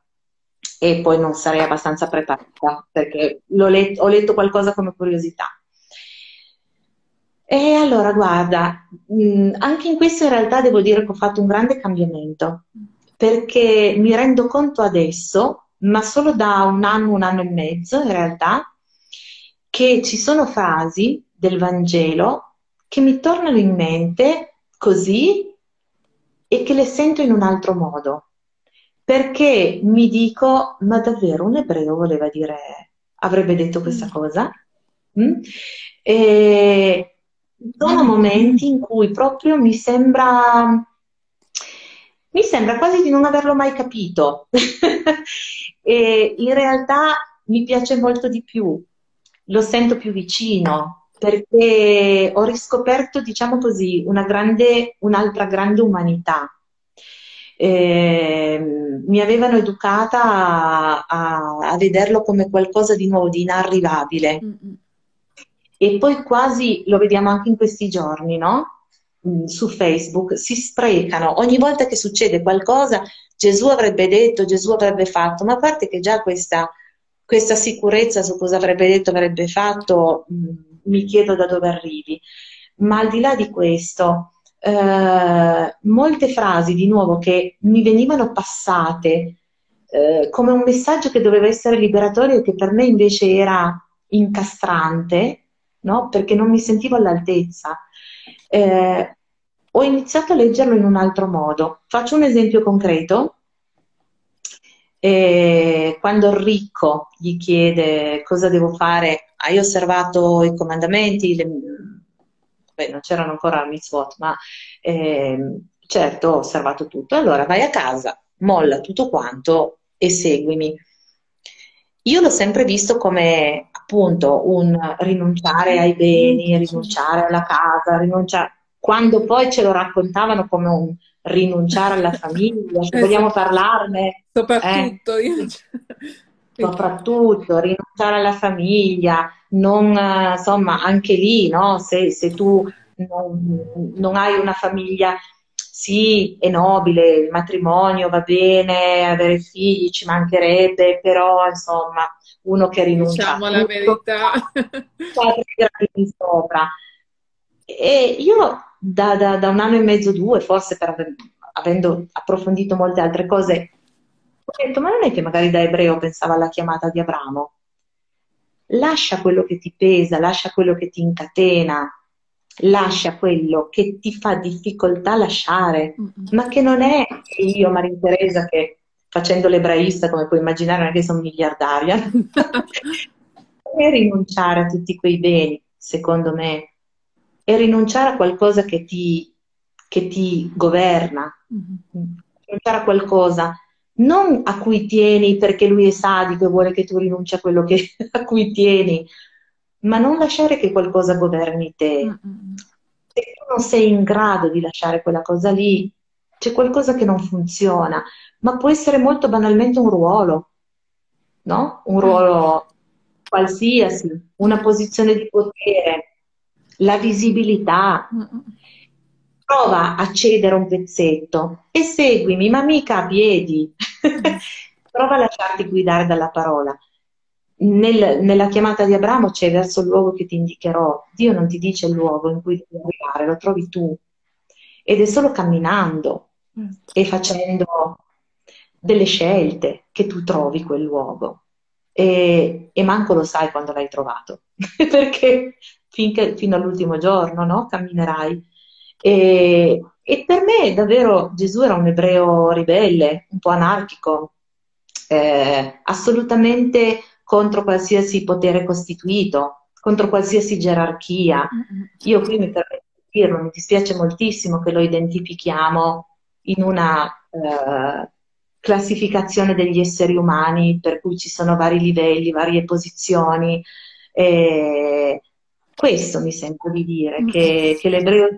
E poi non sarei abbastanza preparata perché let- ho letto qualcosa come curiosità. E allora, guarda, mh, anche in questo in realtà devo dire che ho fatto un grande cambiamento perché mi rendo conto adesso, ma solo da un anno, un anno e mezzo in realtà, che ci sono frasi del Vangelo che mi tornano in mente così e che le sento in un altro modo perché mi dico, ma davvero un ebreo voleva dire, avrebbe detto questa mm. cosa? Mm? E sono momenti in cui proprio mi sembra, mi sembra quasi di non averlo mai capito. <laughs> e in realtà mi piace molto di più, lo sento più vicino, perché ho riscoperto, diciamo così, una grande, un'altra grande umanità eh, mi avevano educata a, a, a, vederlo come qualcosa di nuovo, di inarrivabile. Mm-hmm. E poi quasi lo vediamo anche in questi giorni, no? Mm, su Facebook si sprecano ogni volta che succede qualcosa Gesù avrebbe detto, Gesù avrebbe fatto, ma a parte che già questa questa sicurezza su cosa avrebbe detto, avrebbe fatto, mm, mi chiedo da dove arrivi. Ma al di là di questo, eh, molte frasi di nuovo che mi venivano passate eh, come un messaggio che doveva essere liberatorio e che per me invece era incastrante, no? perché non mi sentivo all'altezza. Eh, ho iniziato a leggerlo in un altro modo. Faccio un esempio concreto. Eh, quando ricco gli chiede cosa devo fare, hai osservato i comandamenti, le, beh, non c'erano ancora mitzvot, ma eh, certo ho osservato tutto. Allora vai a casa, molla tutto quanto e seguimi. Io l'ho sempre visto come appunto un rinunciare ai beni, rinunciare alla casa, rinunciare... Quando poi ce lo raccontavano come un rinunciare alla famiglia, se vogliamo esatto. parlarne. Soprattutto, eh, io... soprattutto rinunciare alla famiglia, non, insomma, anche lì, no? se, se tu non, non hai una famiglia sì, è nobile, il matrimonio va bene, avere figli ci mancherebbe, però insomma, uno che rinuncia diciamo a la verità. <laughs> di sopra. E io da, da, da, un anno e mezzo, due, forse per aver, avendo approfondito molte altre cose, ho detto, ma non è che magari da ebreo pensava alla chiamata di Abramo? Lascia quello che ti pesa, lascia quello che ti incatena, lascia quello che ti fa difficoltà lasciare, mm-hmm. ma che non è io, Maria Teresa, che facendo l'ebraista, come puoi immaginare, non è che sono miliardaria, è <laughs> rinunciare a tutti quei beni, secondo me, è rinunciare a qualcosa che ti, che ti governa, mm-hmm. rinunciare a qualcosa non a cui tieni perché lui è sadico e vuole che tu rinunci a quello che, <laughs> a cui tieni, ma non lasciare che qualcosa governi te. Mm-hmm. Se tu non sei in grado di lasciare quella cosa lì, c'è qualcosa che non funziona, ma può essere molto banalmente un ruolo, no? Un ruolo qualsiasi, una posizione di potere, la visibilità. Prova a cedere un pezzetto e seguimi, ma mica a piedi. <laughs> Prova a lasciarti guidare dalla parola nel, nella chiamata di Abramo c'è verso il luogo che ti indicherò. Dio non ti dice il luogo in cui devi arrivare, lo trovi tu. Ed è solo camminando mm. e facendo delle scelte che tu trovi quel luogo. E, e manco lo sai quando l'hai trovato, <laughs> perché finché, fino all'ultimo giorno no? camminerai. E, e per me davvero Gesù era un ebreo ribelle, un po' anarchico, eh, assolutamente contro qualsiasi potere costituito, contro qualsiasi gerarchia. Io qui mi permetto di dirlo, mi dispiace moltissimo che lo identifichiamo in una eh, classificazione degli esseri umani per cui ci sono vari livelli, varie posizioni. E questo mi sento di dire, che, che l'ebreo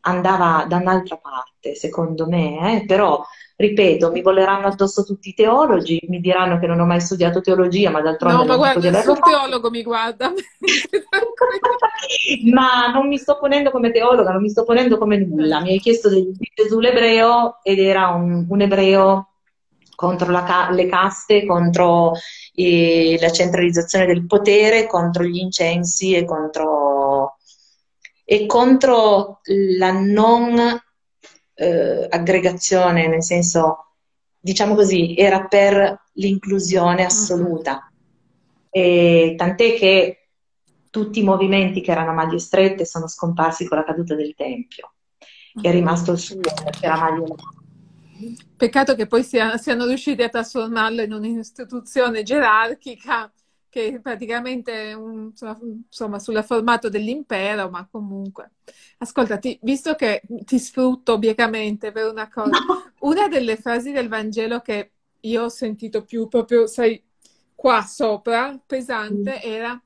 andava da un'altra parte, secondo me, eh? però ripeto, mi voleranno addosso tutti i teologi, mi diranno che non ho mai studiato teologia, ma d'altronde no, ma guarda, nessun teologo mi guarda. <laughs> ma non mi sto ponendo come teologa, non mi sto ponendo come nulla. Mi hai chiesto di Gesù l'ebreo ed era un, un ebreo contro la, le caste, contro eh, la centralizzazione del potere, contro gli incensi e contro, e contro la non eh, aggregazione, nel senso, diciamo così, era per l'inclusione assoluta. E tant'è che tutti i movimenti che erano maglie strette sono scomparsi con la caduta del Tempio. È rimasto il suo, perché era maglie Peccato che poi sia, siano riusciti a trasformarlo in un'istituzione gerarchica che praticamente è un, insomma sul formato dell'impero, ma comunque. Ascoltati, visto che ti sfrutto obiecamente per una cosa, una delle frasi del Vangelo che io ho sentito più proprio, sai, qua sopra, pesante, mm. era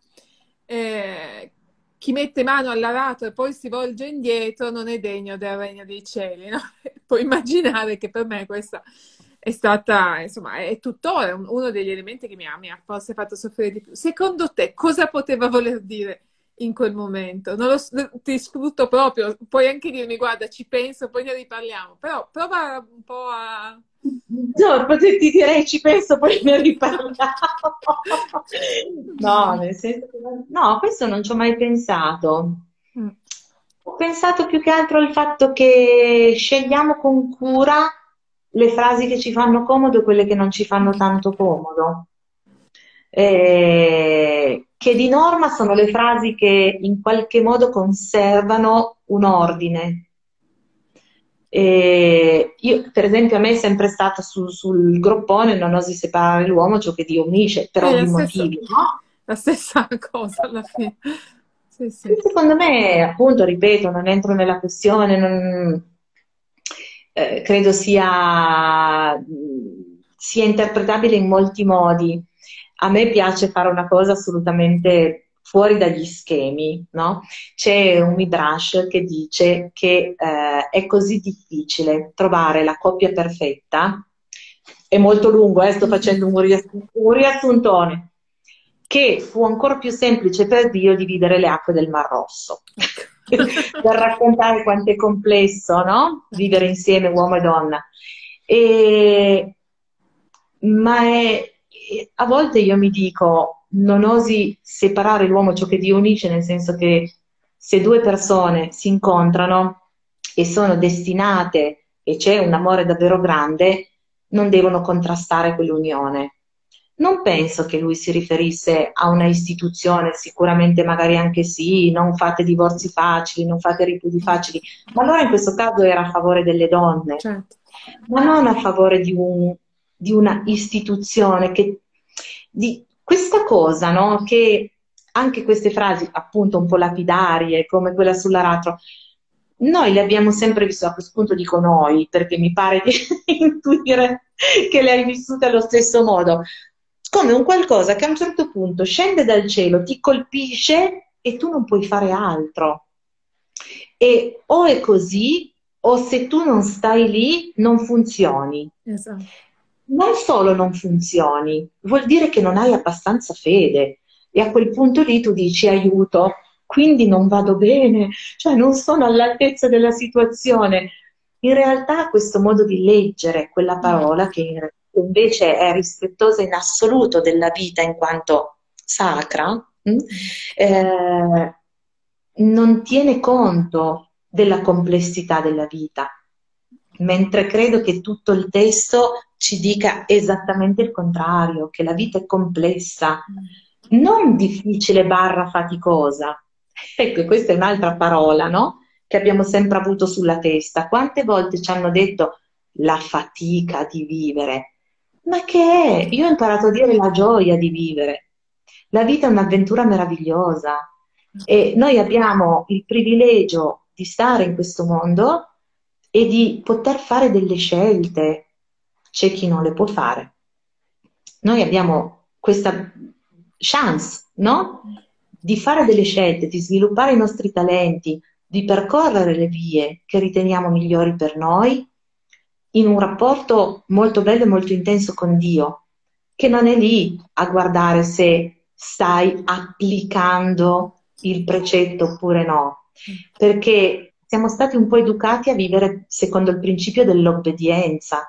eh, chi mette mano all'arato e poi si volge indietro non è degno del regno dei cieli. No? <laughs> Puoi immaginare che per me questa è stata, insomma, è tuttora uno degli elementi che mi ha, mi ha forse fatto soffrire di più. Secondo te, cosa poteva voler dire in quel momento. Lo, ti sfrutto proprio, puoi anche dirmi guarda ci penso, poi ne riparliamo, però prova un po' a... No, ti direi ci penso, poi ne riparliamo. no, nel senso che... No, questo non ci ho mai pensato. Mm. Ho pensato più che altro al fatto che scegliamo con cura le frasi che ci fanno comodo e quelle che non ci fanno tanto comodo. Eh, che di norma sono le frasi che in qualche modo conservano un ordine. E io, per esempio, a me è sempre stata su, sul groppone non osi separare l'uomo ciò che Dio unisce, per ovvi motivi, no? La stessa cosa alla fine. Sì, sì. Secondo me, appunto, ripeto, non entro nella questione, non, eh, credo sia, sia interpretabile in molti modi a me piace fare una cosa assolutamente fuori dagli schemi, no? C'è un midrash che dice che eh, è così difficile trovare la coppia perfetta, è molto lungo, eh, sto facendo un, riassun- un riassuntone, che fu ancora più semplice per Dio dividere le acque del Mar Rosso. <laughs> per raccontare quanto è complesso, no? Vivere insieme uomo e donna. E... Ma è, a volte io mi dico, non osi separare l'uomo ciò che Dio unisce, nel senso che se due persone si incontrano e sono destinate e c'è un amore davvero grande, non devono contrastare quell'unione. Non penso che lui si riferisse a una istituzione, sicuramente magari anche sì, non fate divorzi facili, non fate ripudi facili, ma allora in questo caso era a favore delle donne, certo. ma non a favore di un, di una istituzione che di questa cosa, no? Che anche queste frasi, appunto un po' lapidarie, come quella sull'aratro, noi le abbiamo sempre vissute, a questo punto dico noi, perché mi pare di <laughs> intuire che le hai vissute allo stesso modo, come un qualcosa che a un certo punto scende dal cielo, ti colpisce e tu non puoi fare altro. E o è così, o se tu non stai lì, non funzioni. Esatto non solo non funzioni, vuol dire che non hai abbastanza fede e a quel punto lì tu dici aiuto, quindi non vado bene, cioè non sono all'altezza della situazione. In realtà questo modo di leggere quella parola che invece è rispettosa in assoluto della vita in quanto sacra, mm, eh, non tiene conto della complessità della vita, mentre credo che tutto il testo ci dica esattamente il contrario, che la vita è complessa, non difficile barra faticosa. <laughs> Ecco, questa è un'altra parola, no? Che abbiamo sempre avuto sulla testa. Quante volte ci hanno detto la fatica di vivere? Ma che è? Io ho imparato a dire la gioia di vivere. La vita è un'avventura meravigliosa e noi abbiamo il privilegio di stare in questo mondo e di poter fare delle scelte, c'è chi non le può fare. Noi abbiamo questa chance, no? Di fare delle scelte, di sviluppare i nostri talenti, di percorrere le vie che riteniamo migliori per noi in un rapporto molto bello e molto intenso con Dio, che non è lì a guardare se stai applicando il precetto oppure no, perché siamo stati un po' educati a vivere secondo il principio dell'obbedienza,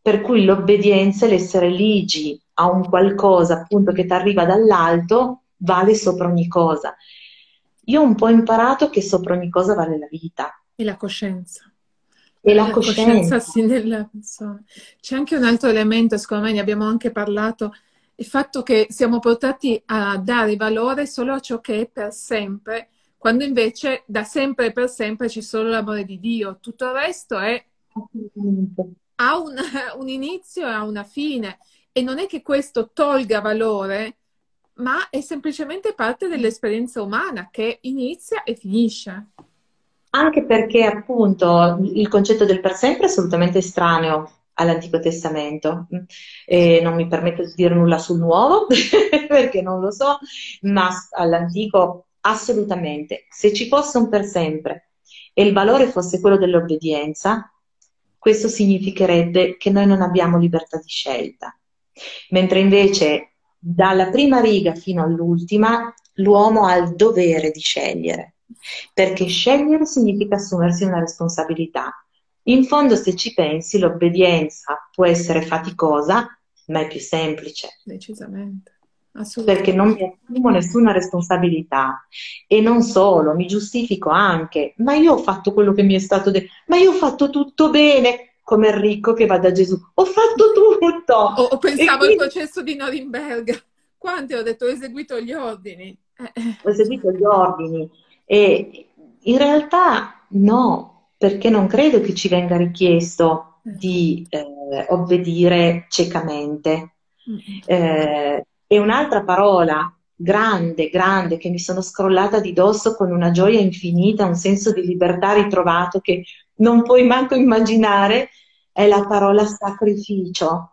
per cui l'obbedienza e l'essere ligi a un qualcosa appunto che ti arriva dall'alto vale sopra ogni cosa. Io ho un po' imparato che sopra ogni cosa vale la vita. E la coscienza. E la, la coscienza. coscienza sì, della persona. C'è anche un altro elemento, secondo me ne abbiamo anche parlato, il fatto che siamo portati a dare valore solo a ciò che è per sempre, quando invece da sempre e per sempre c'è solo l'amore di Dio, tutto il resto è ha un, <laughs> un inizio e ha una fine e non è che questo tolga valore, ma è semplicemente parte dell'esperienza umana che inizia e finisce. Anche perché appunto il concetto del per sempre è assolutamente estraneo all'Antico Testamento. E non mi permetto di dire nulla sul nuovo <laughs> perché non lo so, ma all'Antico assolutamente. Se ci fosse un per sempre e il valore fosse quello dell'obbedienza, questo significherebbe che noi non abbiamo libertà di scelta. Mentre invece dalla prima riga fino all'ultima l'uomo ha il dovere di scegliere, perché scegliere significa assumersi una responsabilità. In fondo, se ci pensi, l'obbedienza può essere faticosa, ma è più semplice. Decisamente. Perché non mi assumo nessuna responsabilità e non solo, mi giustifico anche, ma io ho fatto quello che mi è stato detto, ma io ho fatto tutto bene, come il ricco che va da Gesù, ho fatto tutto. O, <laughs> o pensavo quindi... al processo di Norimberga, quante ho detto ho eseguito gli ordini. Eh, eh. Ho eseguito gli ordini e in realtà no, perché non credo che ci venga richiesto eh. di eh, obbedire ciecamente. Mm. Eh, e un'altra parola grande, grande, che mi sono scrollata di dosso con una gioia infinita, un senso di libertà ritrovato che non puoi manco immaginare, è la parola sacrificio.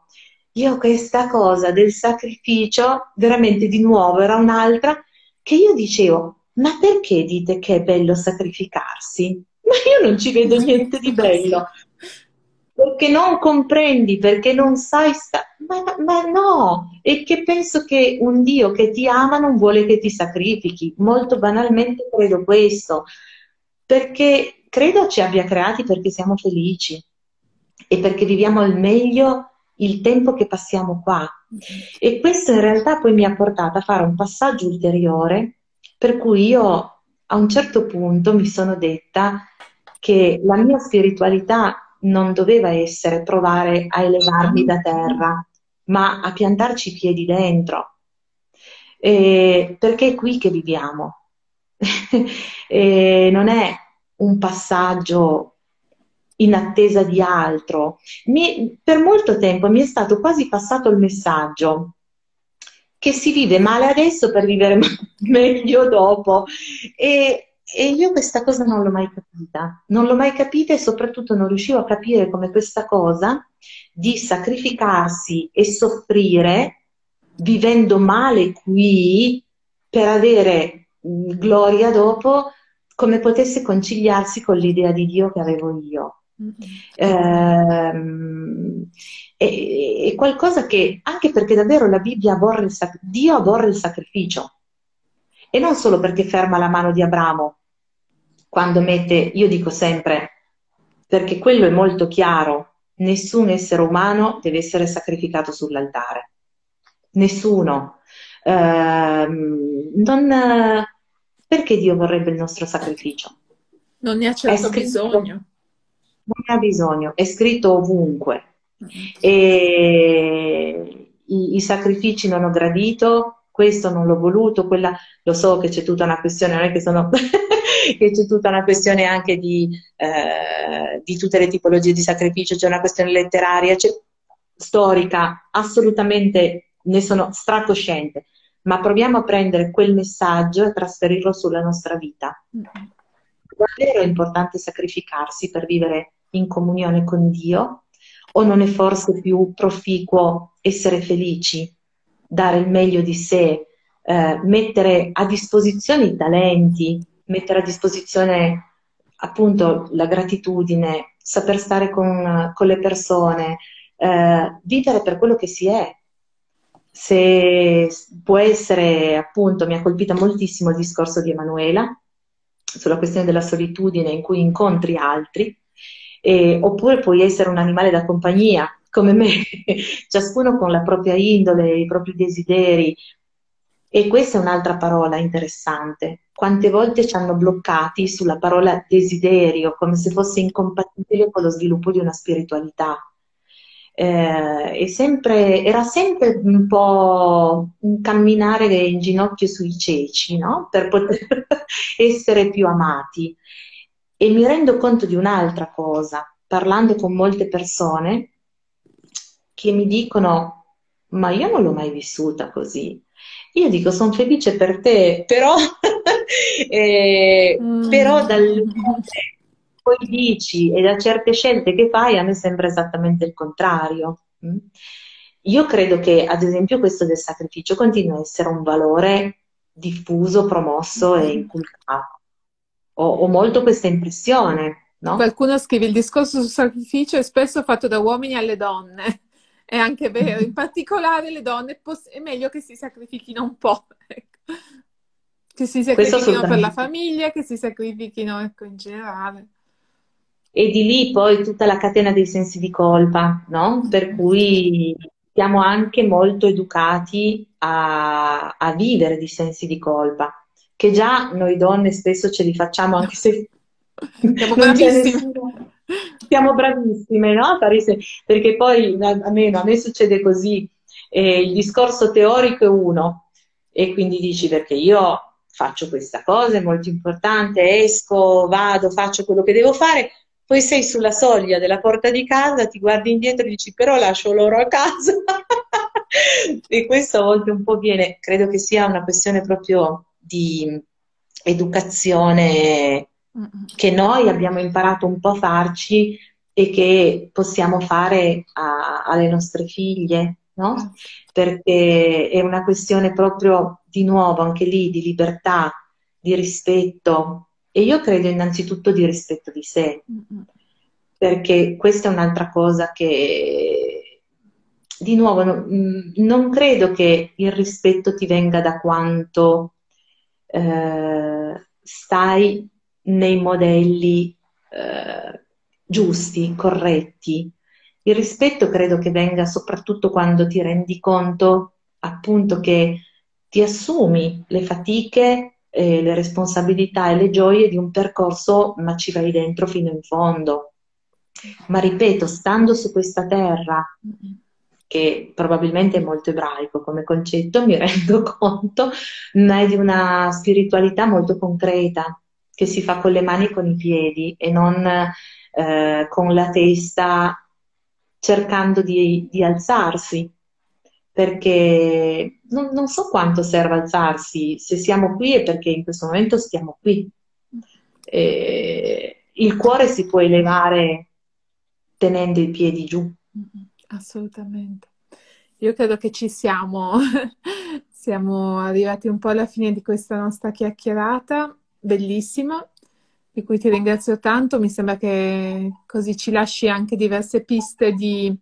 Io questa cosa del sacrificio, veramente di nuovo, era un'altra che io dicevo, ma perché dite che è bello sacrificarsi? Ma io non ci vedo <laughs> niente di bello. Perché non comprendi, perché non sai, sta... ma, ma no, e che penso che un Dio che ti ama non vuole che ti sacrifichi. Molto banalmente credo questo, perché credo ci abbia creati perché siamo felici e perché viviamo al meglio il tempo che passiamo qua. E questo in realtà poi mi ha portato a fare un passaggio ulteriore per cui io a un certo punto mi sono detta che la mia spiritualità non doveva essere provare a elevarmi da terra, ma a piantarci i piedi dentro. E perché è qui che viviamo. <laughs> non è un passaggio in attesa di altro. Mi, per molto tempo mi è stato quasi passato il messaggio che si vive male adesso per vivere <laughs> meglio dopo. E, e io questa cosa non l'ho mai capita, non l'ho mai capita e soprattutto non riuscivo a capire come questa cosa di sacrificarsi e soffrire vivendo male qui per avere gloria dopo, come potesse conciliarsi con l'idea di Dio che avevo io. Mm-hmm. Eh, è, qualcosa che, anche perché davvero la Bibbia aborre il sac- Dio aborre il sacrificio. E non solo perché ferma la mano di Abramo quando mette, io dico sempre, perché quello è molto chiaro, nessun essere umano deve essere sacrificato sull'altare. Nessuno. Eh, non, perché Dio vorrebbe il nostro sacrificio? Non ne ha certo scritto, bisogno non ne ha bisogno, è scritto ovunque. E i, i sacrifici non ho gradito, questo non l'ho voluto, quella, lo so che c'è tutta una questione, non è che sono <laughs> che c'è tutta una questione anche di, eh, di, tutte le tipologie di sacrificio, c'è una questione letteraria, storica, assolutamente ne sono stracosciente, ma proviamo a prendere quel messaggio e trasferirlo sulla nostra vita. Davvero è importante sacrificarsi per vivere in comunione con Dio? O non è forse più proficuo essere felici, dare il meglio di sé, eh, mettere a disposizione i talenti, mettere a disposizione appunto la gratitudine, saper stare con, con le persone, eh, vivere per quello che si è. Se può essere, appunto, mi ha colpita moltissimo il discorso di Emanuela sulla questione della solitudine in cui incontri altri, eh, oppure puoi essere un animale da compagnia, come me, <laughs> ciascuno con la propria indole, i propri desideri. E questa è un'altra parola interessante. Quante volte ci hanno bloccati sulla parola desiderio, come se fosse incompatibile con lo sviluppo di una spiritualità. Eh, sempre, era sempre un po' un camminare in ginocchio sui ceci, no? Per poter <laughs> essere più amati. E mi rendo conto di un'altra cosa, parlando con molte persone che mi dicono, ma io non l'ho mai vissuta così. Io dico, sono felice per te, però, <laughs> eh, mm. però dal poi dici e da certe scelte che fai a me sembra esattamente il contrario. Mm? Io credo che, ad esempio, questo del sacrificio continua a essere un valore diffuso, promosso e inculcato ho, ho molto questa impressione. No? Qualcuno scrive il discorso sul sacrificio è spesso fatto da uomini alle donne. È anche vero, in particolare le donne è meglio che si sacrifichino un po'. Ecco. Che si sacrifichino per la famiglia, che si sacrifichino ecco, in generale. E di lì poi tutta la catena dei sensi di colpa, no? Per cui siamo anche molto educati a, a vivere di sensi di colpa, che già noi donne spesso ce li facciamo anche se <laughs> siamo bravissime. Siamo bravissime, no? Perché poi almeno a me succede così, eh, il discorso teorico è uno, e quindi dici perché io faccio questa cosa, è molto importante, esco, vado, faccio quello che devo fare, poi sei sulla soglia della porta di casa, ti guardi indietro e dici però lascio loro a casa. <laughs> e questo a volte un po' viene, credo che sia una questione proprio di educazione che noi abbiamo imparato un po' a farci e che possiamo fare a, alle nostre figlie, no? Mm. Perché è una questione proprio di nuovo anche lì di libertà, di rispetto e io credo innanzitutto di rispetto di sé, perché questa è un'altra cosa che di nuovo no, mm, non credo che il rispetto ti venga da quanto eh, stai nei modelli eh, giusti, corretti. Il rispetto credo che venga soprattutto quando ti rendi conto appunto che ti assumi le fatiche, eh, le responsabilità e le gioie di un percorso, ma ci vai dentro fino in fondo. Ma ripeto, stando su questa terra, che probabilmente è molto ebraico come concetto, mi <laughs> rendo conto, ma è di una spiritualità molto concreta, che si fa con le mani e con i piedi e non eh, con la testa cercando di, di alzarsi, perché non, non, so quanto serve alzarsi, se siamo qui è perché in questo momento stiamo qui. E il cuore si può elevare tenendo i piedi giù. Assolutamente. Io credo che ci siamo, <laughs> siamo arrivati un po' alla fine di questa nostra chiacchierata bellissima, di cui ti ringrazio tanto. Mi sembra che così ci lasci anche diverse piste di,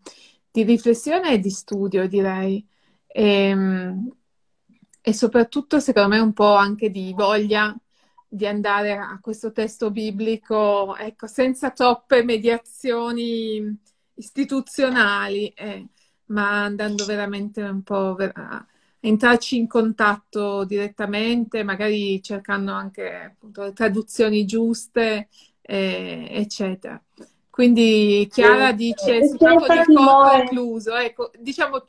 di riflessione e di studio, direi. E, ehm, e soprattutto, secondo me, un po' anche di voglia di andare a questo testo biblico, ecco, senza troppe mediazioni istituzionali, eh, ma andando veramente un po' a, entrarci in contatto direttamente, magari cercando anche appunto, le traduzioni giuste, eh, eccetera. Quindi Chiara dice sul campo del corpo incluso, ecco, diciamo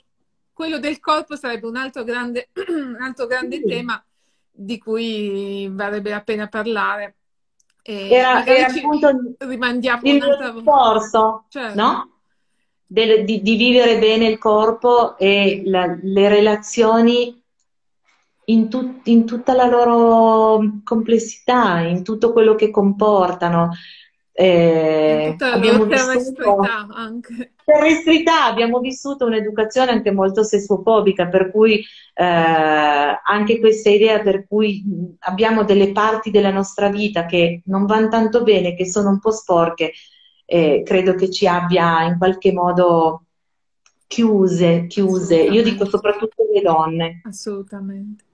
quello del corpo sarebbe un altro grande, <clears throat> un altro grande sì. tema di cui varrebbe la pena parlare. E era, era appunto rimandiamo il discorso, certo. no? Del, di, di, vivere bene il corpo e la, le relazioni in, tut, in, tutta la loro complessità, in tutto quello che comportano. Eh, abbiamo vissuto. Terrestrità, abbiamo vissuto un'educazione anche molto sessuofobica, per cui eh, anche questa idea per cui abbiamo delle parti della nostra vita che non vanno tanto bene, che sono un po' sporche, eh, credo che ci abbia in qualche modo chiuse, chiuse. Io dico soprattutto le donne. Assolutamente.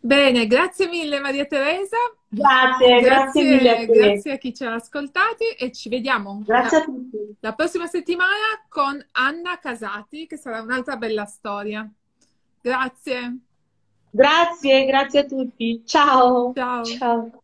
Bene, grazie mille Maria Teresa. Grazie, grazie, grazie mille a te. Grazie a chi ci ha ascoltati e ci vediamo grazie la, a tutti. la prossima settimana con Anna Casati, che sarà un'altra bella storia. Grazie. Grazie, grazie a tutti. Ciao. Ciao. Ciao.